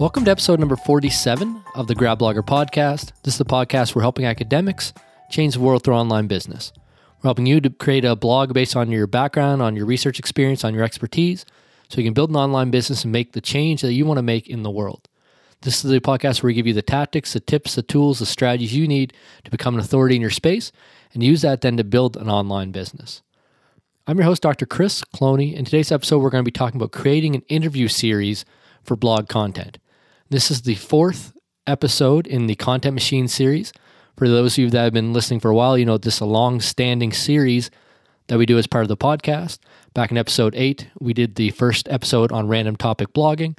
Welcome to episode number 47 of the Grad Blogger podcast. This is the podcast where helping academics change the world through online business. We're helping you to create a blog based on your background, on your research experience, on your expertise, so you can build an online business and make the change that you want to make in the world. This is the podcast where we give you the tactics, the tips, the tools, the strategies you need to become an authority in your space and use that then to build an online business. I'm your host, Dr. Chris Cloney. In today's episode, we're going to be talking about creating an interview series for blog content. This is the fourth episode in the Content Machine series. For those of you that have been listening for a while, you know this is a long standing series that we do as part of the podcast. Back in episode 8, we did the first episode on random topic blogging.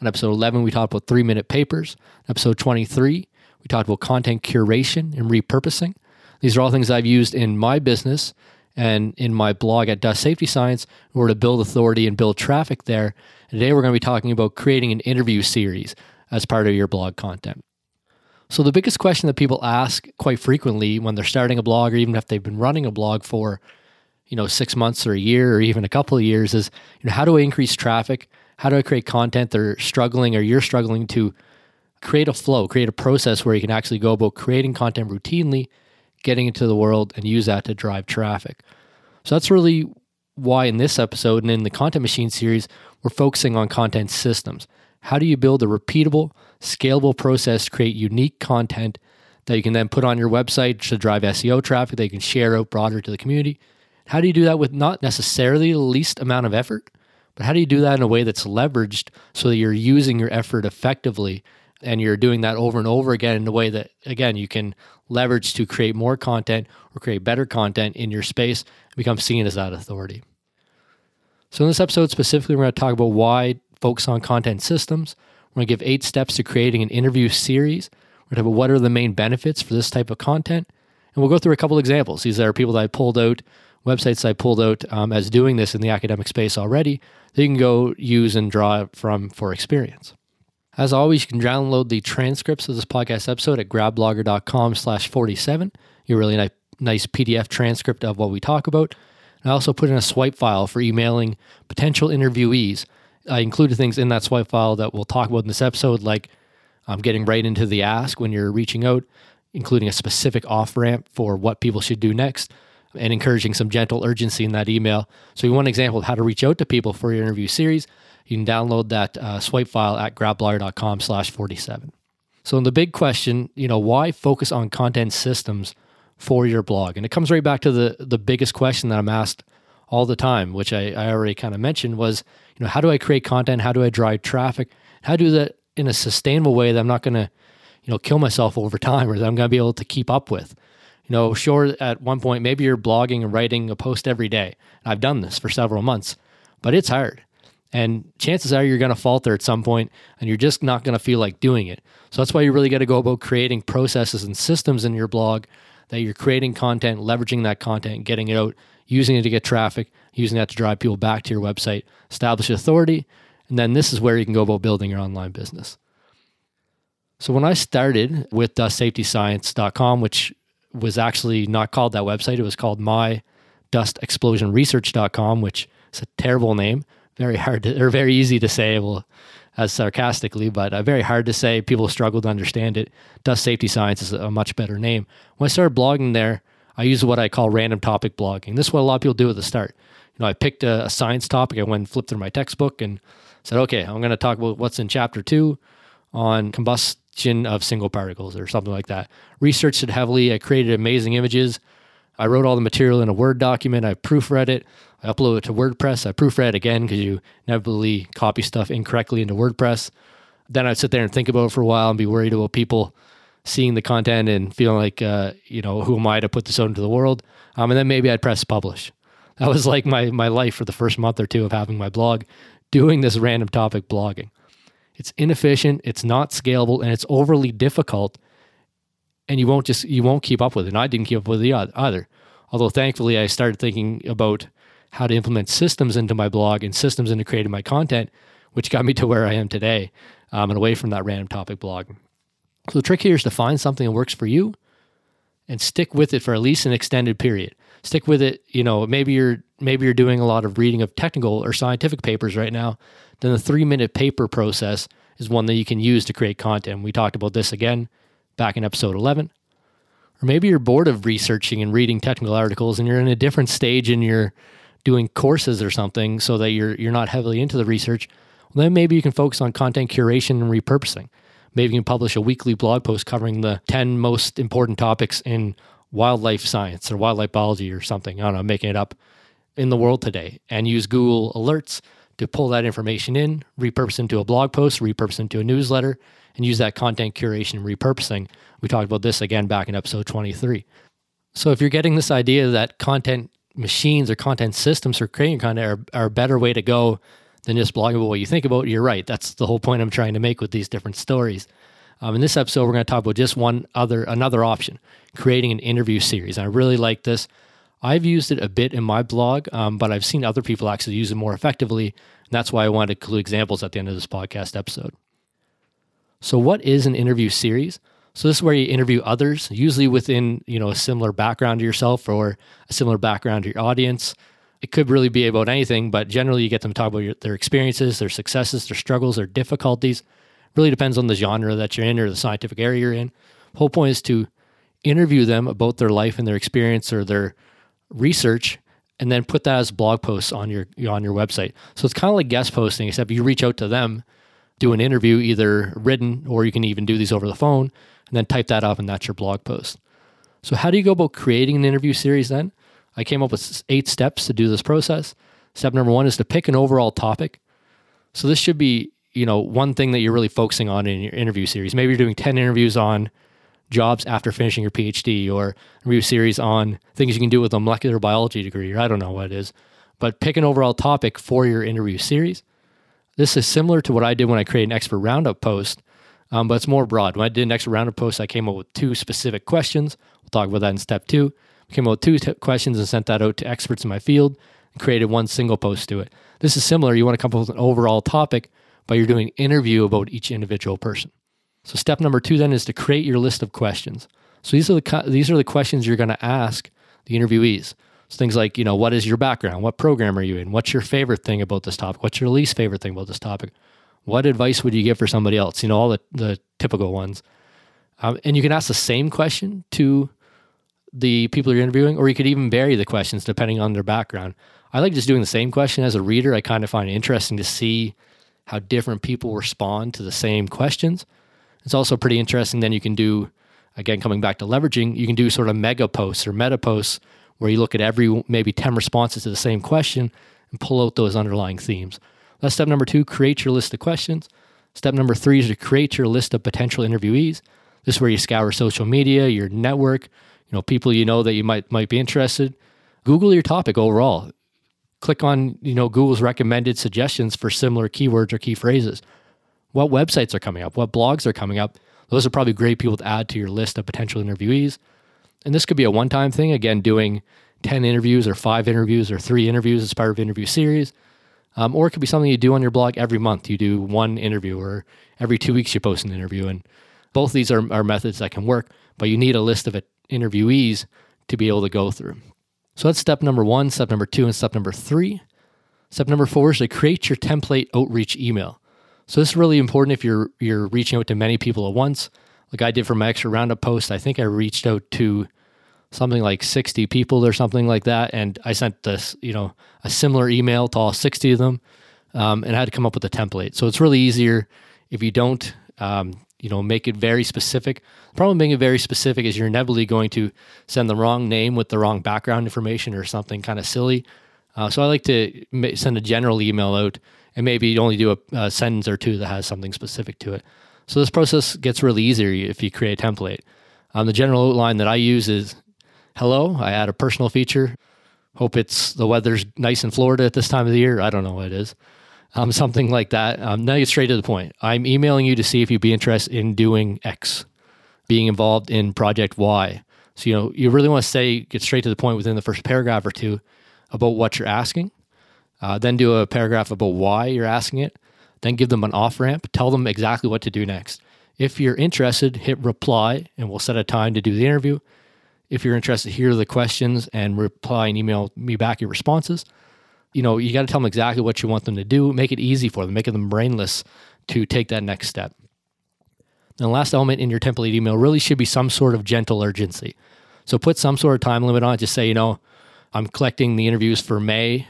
On episode 11, we talked about three minute papers. Episode 23, we talked about content curation and repurposing. These are all things I've used in my business and in my blog at Dust Safety Science in order to build authority and build traffic there. And today we're going to be talking about creating an interview series as part of your blog content. So, the biggest question that people ask quite frequently when they're starting a blog or even if they've been running a blog for you know, six months or a year or even a couple of years is, you know, how do I increase traffic? How do I create content they're struggling or you're struggling to create a flow, create a process where you can actually go about creating content routinely, getting into the world and use that to drive traffic. So that's really why in this episode and in the Content Machine series, we're focusing on content systems. How do you build a repeatable, scalable process to create unique content that you can then put on your website to drive SEO traffic that you can share out broader to the community? How do you do that with not necessarily the least amount of effort, but how do you do that in a way that's leveraged so that you're using your effort effectively and you're doing that over and over again in a way that, again, you can leverage to create more content or create better content in your space and become seen as that authority? So, in this episode specifically, we're going to talk about why focus on content systems. We're going to give eight steps to creating an interview series. We're going to talk about what are the main benefits for this type of content. And we'll go through a couple examples. These are people that I pulled out websites I pulled out um, as doing this in the academic space already that you can go use and draw from for experience. As always, you can download the transcripts of this podcast episode at gradblogger.com slash 47. You really nice, nice PDF transcript of what we talk about. I also put in a swipe file for emailing potential interviewees. I included things in that swipe file that we'll talk about in this episode, like um, getting right into the ask when you're reaching out, including a specific off ramp for what people should do next, and encouraging some gentle urgency in that email. So, you want an example of how to reach out to people for your interview series, you can download that uh, swipe file at gradblogger.com slash 47. So, in the big question, you know, why focus on content systems for your blog? And it comes right back to the, the biggest question that I'm asked all the time, which I, I already kind of mentioned was, you know, how do I create content? How do I drive traffic? How do that in a sustainable way that I'm not going to, you know, kill myself over time or that I'm going to be able to keep up with? you know, sure, at one point, maybe you're blogging and writing a post every day. I've done this for several months, but it's hard. And chances are you're going to falter at some point and you're just not going to feel like doing it. So that's why you really got to go about creating processes and systems in your blog that you're creating content, leveraging that content, getting it out, using it to get traffic, using that to drive people back to your website, establish authority. And then this is where you can go about building your online business. So when I started with dustsafetyscience.com, which was actually not called that website. It was called my mydustexplosionresearch.com, which is a terrible name. Very hard to, or very easy to say, well, as sarcastically, but uh, very hard to say. People struggle to understand it. Dust Safety Science is a much better name. When I started blogging there, I use what I call random topic blogging. This is what a lot of people do at the start. You know, I picked a, a science topic. I went and flipped through my textbook and said, okay, I'm going to talk about what's in chapter two on combustion of single particles or something like that. Researched it heavily. I created amazing images. I wrote all the material in a Word document. I proofread it. I uploaded it to WordPress. I proofread again because you inevitably copy stuff incorrectly into WordPress. Then I'd sit there and think about it for a while and be worried about people seeing the content and feeling like, uh, you know, who am I to put this out into the world? Um, and then maybe I'd press publish. That was like my my life for the first month or two of having my blog, doing this random topic blogging. It's inefficient, it's not scalable, and it's overly difficult. And you won't just you won't keep up with it. And I didn't keep up with it either. Although thankfully I started thinking about how to implement systems into my blog and systems into creating my content, which got me to where I am today um, and away from that random topic blog. So the trick here is to find something that works for you and stick with it for at least an extended period. stick with it. You know, maybe you're maybe you're doing a lot of reading of technical or scientific papers right now. Then the three minute paper process is one that you can use to create content. We talked about this again back in episode 11. Or maybe you're bored of researching and reading technical articles and you're in a different stage and you're doing courses or something so that you're you're not heavily into the research. Well, then maybe you can focus on content curation and repurposing. Maybe you can publish a weekly blog post covering the 10 most important topics in wildlife science or wildlife biology or something. I don't know, making it up in the world today and use Google Alerts to pull that information in, repurpose into a blog post, repurpose into a newsletter, and use that content curation repurposing. We talked about this again back in episode 23. So if you're getting this idea that content machines or content systems for creating content are, are a better way to go than just blogging about what you think about, you're right. That's the whole point I'm trying to make with these different stories. Um, in this episode, we're going to talk about just one other another option, creating an interview series. I really like this. I've used it a bit in my blog, um, but I've seen other people actually use it more effectively. And that's why I wanted to include examples at the end of this podcast episode. So, what is an interview series? So this is where you interview others, usually within you know a similar background to yourself or a similar background to your audience. It could really be about anything, but generally you get them to talk about your, their experiences, their successes, their struggles, their difficulties. Really depends on the genre that you're in or the scientific area you're in. Whole point is to interview them about their life and their experience or their research and then put that as blog posts on your on your website. So it's kind of like guest posting, except you reach out to them, do an interview, either written or you can even do these over the phone, and then type that up, and that's your blog post. So how do you go about creating an interview series then? I came up with eight steps to do this process. Step number one is to pick an overall topic. So this should be, you know, one thing that you're really focusing on in your interview series. Maybe you're doing 10 interviews on jobs after finishing your PhD or review series on things you can do with a molecular biology degree, or I don't know what it is. But pick an overall topic for your interview series. This is similar to what I did when I created an expert roundup post, um, but it's more broad. When I did an expert roundup post, I came up with two specific questions. We'll talk about that in step two. Came up with two t- questions and sent that out to experts in my field and created one single post to it. This is similar. You want to come up with an overall topic, but you're doing interview about each individual person. So step number two then is to create your list of questions. So these are the these are the questions you're going to ask the interviewees. So things like, you know, what is your background? What program are you in? What's your favorite thing about this topic? What's your least favorite thing about this topic? What advice would you give for somebody else? You know, all the, the typical ones. Um, and you can ask the same question to the people you're interviewing, or you could even vary the questions depending on their background. I like just doing the same question as a reader. I kind of find it interesting to see how different people respond to the same questions. It's also pretty interesting. Then you can do, again, coming back to leveraging, you can do sort of mega posts or meta posts where you look at every maybe 10 responses to the same question and pull out those underlying themes. That's step number two create your list of questions. Step number three is to create your list of potential interviewees. This is where you scour social media, your network, know, people you know that you might might be interested. Google your topic overall. Click on, you know, Google's recommended suggestions for similar keywords or key phrases what websites are coming up, what blogs are coming up. Those are probably great people to add to your list of potential interviewees. And this could be a one time thing, again, doing 10 interviews or five interviews or three interviews as part of interview series. Um, or it could be something you do on your blog every month. You do one interview, or every two weeks you post an interview. And both these are, are methods that can work, but you need a list of interviewees to be able to go through. So that's step number one, step number two, and step number three. Step number four is to create your template outreach email. So this is really important if you're you're reaching out to many people at once. Like I did for my extra roundup post, I think I reached out to something like 60 people or something like that, and I sent this, you know, a similar email to all 60 of them, um, and I had to come up with a template. So it's really easier if you don't, um, you know, make it very specific. The problem being it very specific is you're inevitably going to send the wrong name with the wrong background information or something kind of silly. Uh, so I like to send a general email out and maybe only do a, a, sentence or two that has something specific to it. So this process gets really easier if you create a template. Um, the general outline that I use is hello, I add a personal feature. Hope it's the weather's nice in Florida at this time of the year. I don't know what it is. Um, something like that. Um, now get straight to the point. I'm emailing you to see if you'd be interested in doing X, being involved in project Y. So, you know, you really want to say, get straight to the point within the first paragraph or two about what you're asking uh, then do a paragraph about why you're asking it. Then give them an off ramp. Tell them exactly what to do next. If you're interested, hit reply and we'll set a time to do the interview. if you're interested, here are the questions and reply and email me back your responses. You know, you got to tell them exactly what you want them to do. Make it easy for them, make them brainless to take that next step. And the last element in your template email really should be some sort of gentle urgency. So put some sort of time limit on it. Just say, you know, I'm collecting the interviews for May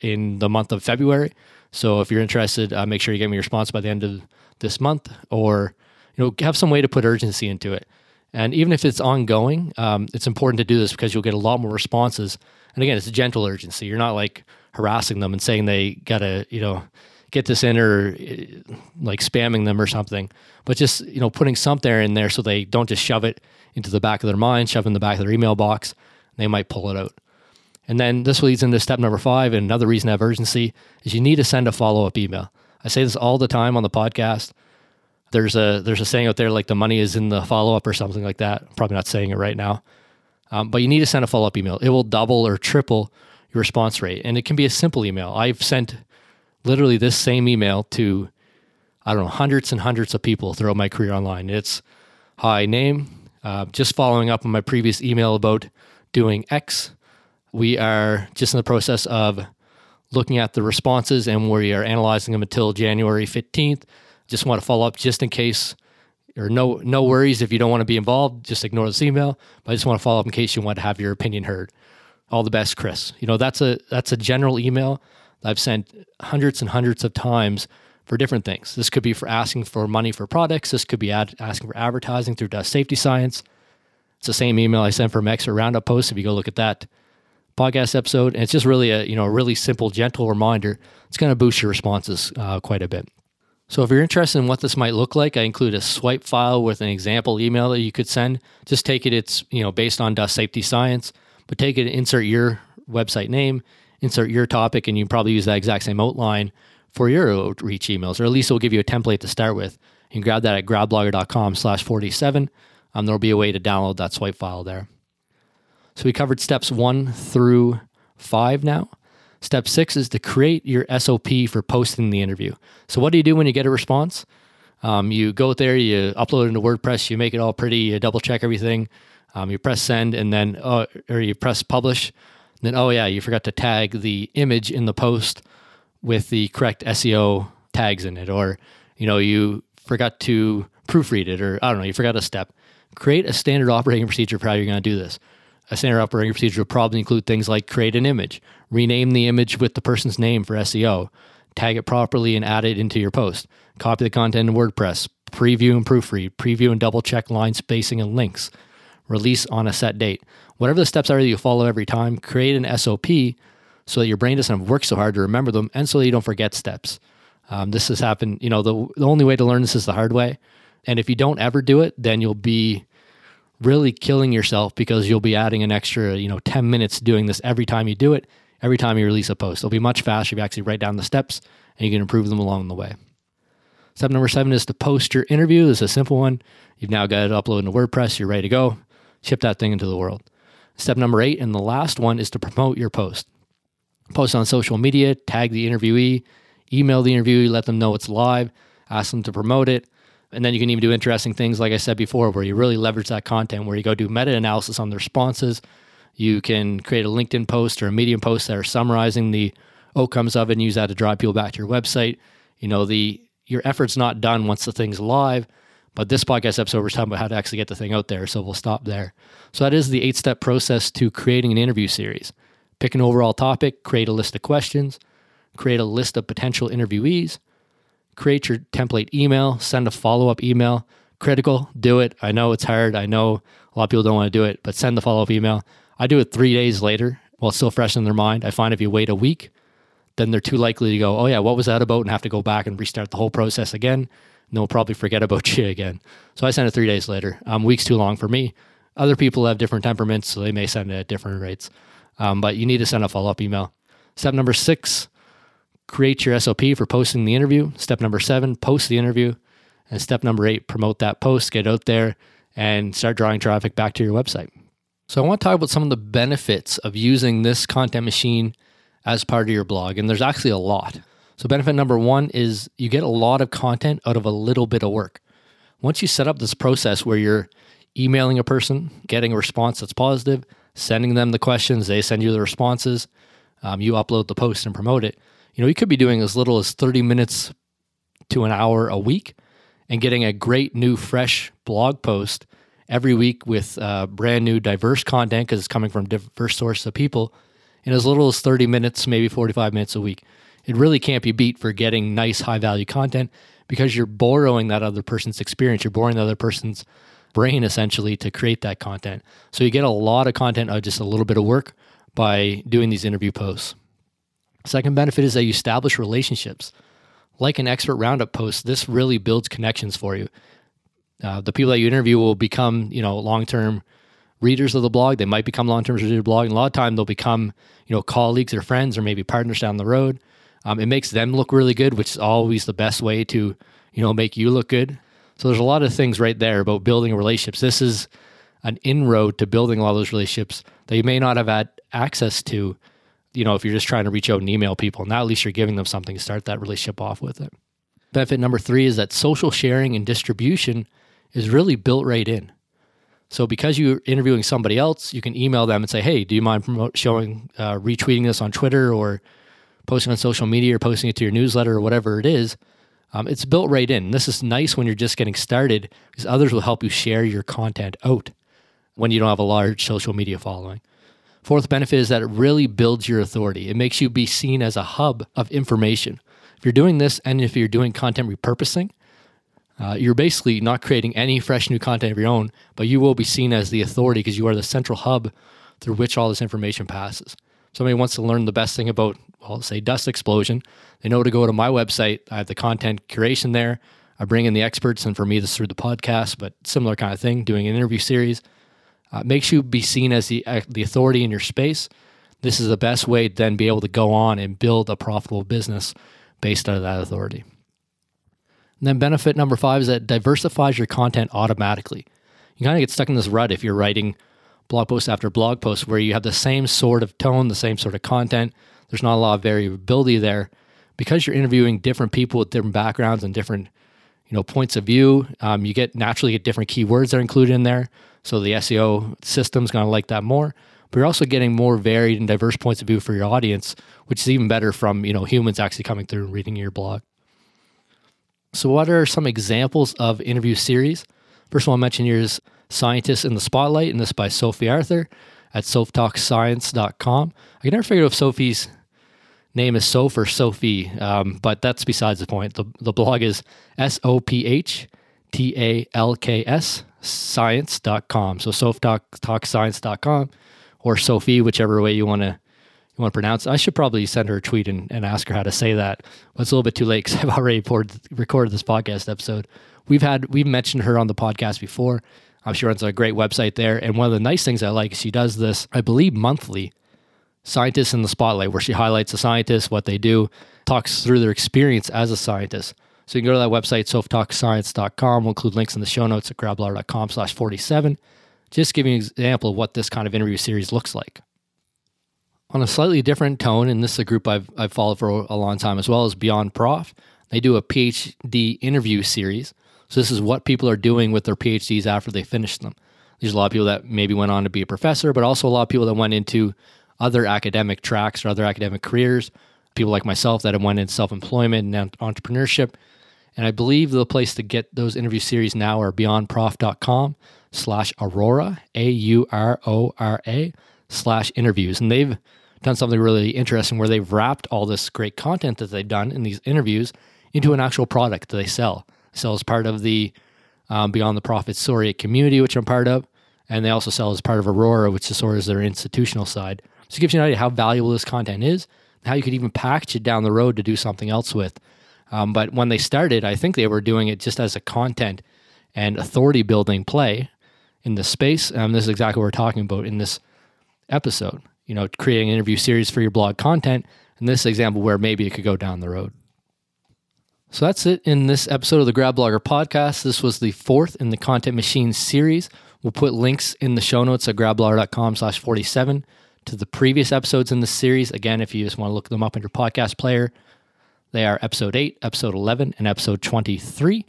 in the month of February. So if you're interested, uh, make sure you get me your response by the end of this month, or you know, have some way to put urgency into it. And even if it's ongoing, um, it's important to do this because you'll get a lot more responses. And again, it's a gentle urgency. You're not like harassing them and saying they gotta, you know, get this in or eh, like spamming them or something, but just you know putting something in there so they don't just shove it into the back of their mind, shove in the back of their email box. They might pull it out. And then this leads into step number five. And another reason to have urgency is you need to send a follow up email. I say this all the time on the podcast. There's a there's a saying out there like the money is in the follow up or something like that. I'm probably not saying it right now, um, but you need to send a follow up email. It will double or triple your response rate, and it can be a simple email. I've sent literally this same email to I don't know hundreds and hundreds of people throughout my career online. It's hi name, uh, just following up on my previous email about doing X. We are just in the process of looking at the responses and we are analyzing them until January 15th. Just want to follow up just in case, or no, no worries if you don't want to be involved, just ignore this email. But I just want to follow up in case you want to have your opinion heard. All the best, Chris. You know, that's a that's a general email I've sent hundreds and hundreds of times for different things. This could be for asking for money for products. This could be ad- asking for advertising through Dust Safety Science. It's the same email I sent for my extra roundup post. If you go look at that podcast episode, and it's just really a you know a really simple, gentle reminder. It's going to boost your responses uh, quite a bit. So if you're interested in what this might look like, I include a swipe file with an example email that you could send. Just take it; it's you know based on Dust Safety Science, but take it, insert your website name, insert your topic, and you probably use that exact same outline for your outreach emails, or at least it'll give you a template to start with. You can grab that at gradblogger.com slash 47. Um, there'll be a way to download that swipe file there. So we covered steps one through five now. Step six is to create your SOP for posting the interview. So what do you do when you get a response? Um, you go there, you upload it into WordPress, you make it all pretty, you double check everything, um, you press send, and then uh, or you press publish. Then oh yeah, you forgot to tag the image in the post with the correct SEO tags in it, or you know you forgot to proofread it, or I don't know, you forgot a step. Create a standard operating procedure for how you're going to do this. A standard operating procedure will probably include things like create an image, rename the image with the person's name for SEO, tag it properly and add it into your post, copy the content in WordPress, preview and proofread, preview and double check line spacing and links, release on a set date. Whatever the steps are that you follow every time, create an SOP so that your brain doesn't have work so hard to remember them and so that you don't forget steps. Um, this has happened, you know, the, the only way to learn this is the hard way. And if you don't ever do it, then you'll be really killing yourself because you'll be adding an extra, you know, 10 minutes doing this every time you do it, every time you release a post. It'll be much faster if you actually write down the steps and you can improve them along the way. Step number seven is to post your interview. This is a simple one. You've now got it uploaded into WordPress. You're ready to go. Ship that thing into the world. Step number eight, and the last one, is to promote your post. Post on social media, tag the interviewee, email the interviewee, let them know it's live, ask them to promote it. And then you can even do interesting things, like I said before, where you really leverage that content, where you go do meta analysis on the responses. You can create a LinkedIn post or a Medium post that are summarizing the outcomes of it and use that to drive people back to your website. You know, the your effort's not done once the thing's live. But this podcast episode, we're talking about how to actually get the thing out there. So we'll stop there. So that is the eight step process to creating an interview series. Pick an overall topic, create a list of questions, create a list of potential interviewees, create your template email, send a follow up email. Critical, do it. I know it's hard. I know a lot of people don't want to do it, but send the follow up email. I do it three days later while still fresh in their mind. I find if you wait a week, then they're too likely to go, oh, yeah, what was that about? And have to go back and restart the whole process again they'll probably forget about you again. So I send it three days later. Um, weeks too long for me. Other people have different temperaments, so they may send it at different rates. Um, but you need to send a follow up email. Step number six, create your SOP for posting the interview. Step number seven, post the interview. And step number eight, promote that post, get out there and start drawing traffic back to your website. So I want to talk about some of the benefits of using this content machine as part of your blog. And there's actually a lot. So, benefit number one is you get a lot of content out of a little bit of work. Once you set up this process where you're emailing a person, getting a response that's positive, sending them the questions, they send you the responses, um, you upload the post and promote it. You know, you could be doing as little as 30 minutes to an hour a week and getting a great new, fresh blog post every week with uh, brand new, diverse content because it's coming from diverse sources of people in as little as 30 minutes, maybe 45 minutes a week. It really can't be beat for getting nice, high value content because you're borrowing that other person's experience. You're borrowing the other person's brain essentially to create that content. So you get a lot of content out of just a little bit of work by doing these interview posts. Second benefit is that you establish relationships. Like an expert roundup post, this really builds connections for you. Uh, the people that you interview will become, you know, long-term readers of the blog. They might become long-term readers of the blog. And a lot of time they'll become, you know, colleagues or friends or maybe partners down the road. Um, it makes them look really good, which is always the best way to, you know, make you look good. So there's a lot of things right there about building relationships. This is an inroad to building a lot of those relationships that you may not have had access to, you know, if you're just trying to reach out and email people. Now at least you're giving them something to start that relationship off with it. Benefit number three is that social sharing and distribution is really built right in. So because you're interviewing somebody else, you can email them and say, "Hey, do you mind showing uh, retweeting this on Twitter or posting on social media or posting it to your newsletter or whatever it is?" Um, it's built right in. This is nice when you're just getting started because others will help you share your content out when you don't have a large social media following. Fourth benefit is that it really builds your authority. It makes you be seen as a hub of information. If you're doing this and if you're doing content repurposing, uh, you're basically not creating any fresh new content of your own, but you will be seen as the authority because you are the central hub through which all this information passes. Somebody wants to learn the best thing about, well, say Dust Explosion. They know to go to my website. I have the content curation there. I bring in the experts, and for me, this is through the podcast, but similar kind of thing, doing an interview series. Uh, makes you be seen as the, uh, the authority in your space. This is the best way to then be able to go on and build a profitable business based of that authority. And then benefit number five is that diversifies your content automatically. You kind of get stuck in this rut if you're writing blog post after blog post where you have the same sort of tone, the same sort of content. There's not a lot of variability there because you're interviewing different people with different backgrounds and different, you know, points of view. Um, you get naturally get different keywords that are included in there. So the SEO system's going to like that more. But you're also getting more varied and diverse points of view for your audience, which is even better from you know humans actually coming through and reading your blog. So, what are some examples of interview series? First one I mentioned here is Scientists in the Spotlight, and this by Sophie Arthur at sophtalkscience.com. I can never figure out if Sophie's name is Soph or Sophie, um, but that's besides the point. The, the blog is S O P H T A L K S science.com. So sophtalkscience.com or Sophie, whichever way you want to you want to pronounce. I should probably send her a tweet and, and ask her how to say that. But it's a little bit too late because I've already poured, recorded this podcast episode. We've had we've mentioned her on the podcast before. Um, she runs a great website there, and one of the nice things I like is she does this, I believe, monthly. Scientists in the Spotlight, where she highlights the scientists, what they do, talks through their experience as a scientist. So you can go to that website, sophtalkscience.com. We'll include links in the show notes at gradblogger.com slash 47. Just giving an example of what this kind of interview series looks like on a slightly different tone, and this is a group I've, I've followed for a long time as well as Beyond Prof. They do a PhD interview series. So this is what people are doing with their PhDs after they finish them. There's a lot of people that maybe went on to be a professor, but also a lot of people that went into other academic tracks or other academic careers. People like myself that have went into self-employment and entrepreneurship. And I believe the place to get those interview series now are beyondprof.com slash aurora, A-U-R-O-R-A slash interviews. And they've done something really interesting where they've wrapped all this great content that they've done in these interviews into an actual product that they sell. Sell as part of the um, Beyond the Professoriate community, which I'm part of. And they also sell as part of Aurora, which is sort of their institutional side. So it gives you an idea how valuable this content is, how you could even package it down the road to do something else with. Um, but when they started, I think they were doing it just as a content and authority building play in this space. Um, this is exactly what we're talking about in this episode you know, creating an interview series for your blog content. And this example where maybe it could go down the road. So that's it in this episode of the Grad Blogger podcast. This was the fourth in the Content Machine series. We'll put links in the show notes at gradblogger.com slash 47 to the previous episodes in this series. Again, if you just want to look them up in your podcast player, they are episode 8, episode 11, and episode 23.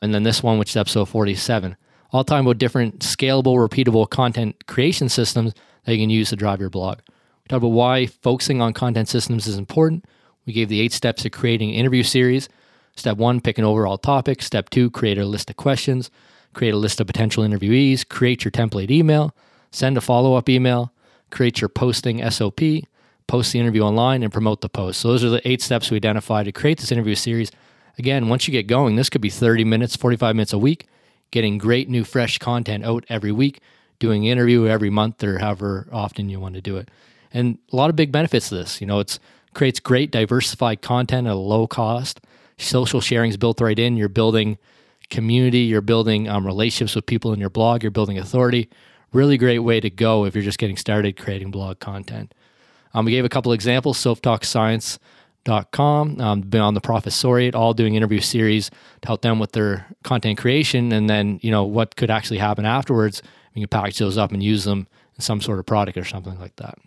And then this one, which is episode 47. all talking about different scalable, repeatable content creation systems that you can use to drive your blog. We talked about why focusing on content systems is important. We gave the eight steps to creating an interview series. Step one, pick an overall topic. Step two, create a list of questions, create a list of potential interviewees, create your template email, send a follow up email, create your posting SOP, post the interview online, and promote the post. So, those are the eight steps we identified to create this interview series. Again, once you get going, this could be 30 minutes, 45 minutes a week, getting great new, fresh content out every week, doing interview every month or however often you want to do it. And a lot of big benefits to this. You know, it creates great diversified content at a low cost. Social sharing is built right in. You're building community, you're building um, relationships with people in your blog, you're building authority. Really great way to go if you're just getting started creating blog content. Um, we gave a couple examples, sophtalkscience.com, um, Beyond the Professoriate, all doing interview series to help them with their content creation. And then, you know, what could actually happen afterwards. You can package those up and use them in some sort of product or something like that.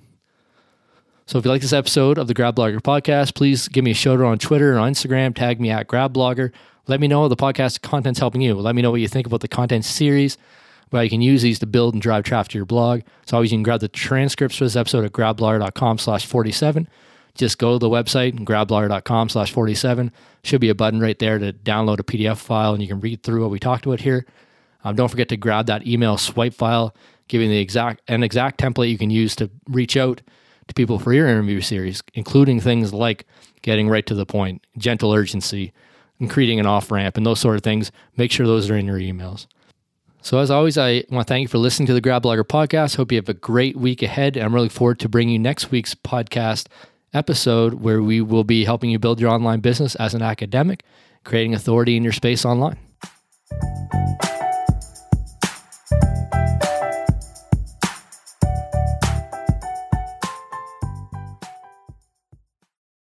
So if you like this episode of the Grad Blogger podcast, please give me a shout out on Twitter or on Instagram. Tag me at Grad Blogger. Let me know the podcast content's helping you. Let me know what you think about the content series. Well, you can use these to build and drive traffic to your blog. So always you can grab the transcripts for this episode at gradblogger.com slash 47. Just go to the website, and gradblogger.com slash 47. Should be a button right there to download a PDF file and you can read through what we talked about here. Um, don't forget to grab that email swipe file, giving the exact an exact template you can use to reach out to people for your interview series, including things like getting right to the point, gentle urgency, and creating an off ramp, and those sort of things. Make sure those are in your emails. So, as always, I want to thank you for listening to the Grad Blogger podcast. Hope you have a great week ahead. And I'm really forward to bringing you next week's podcast episode where we will be helping you build your online business as an academic, creating authority in your space online.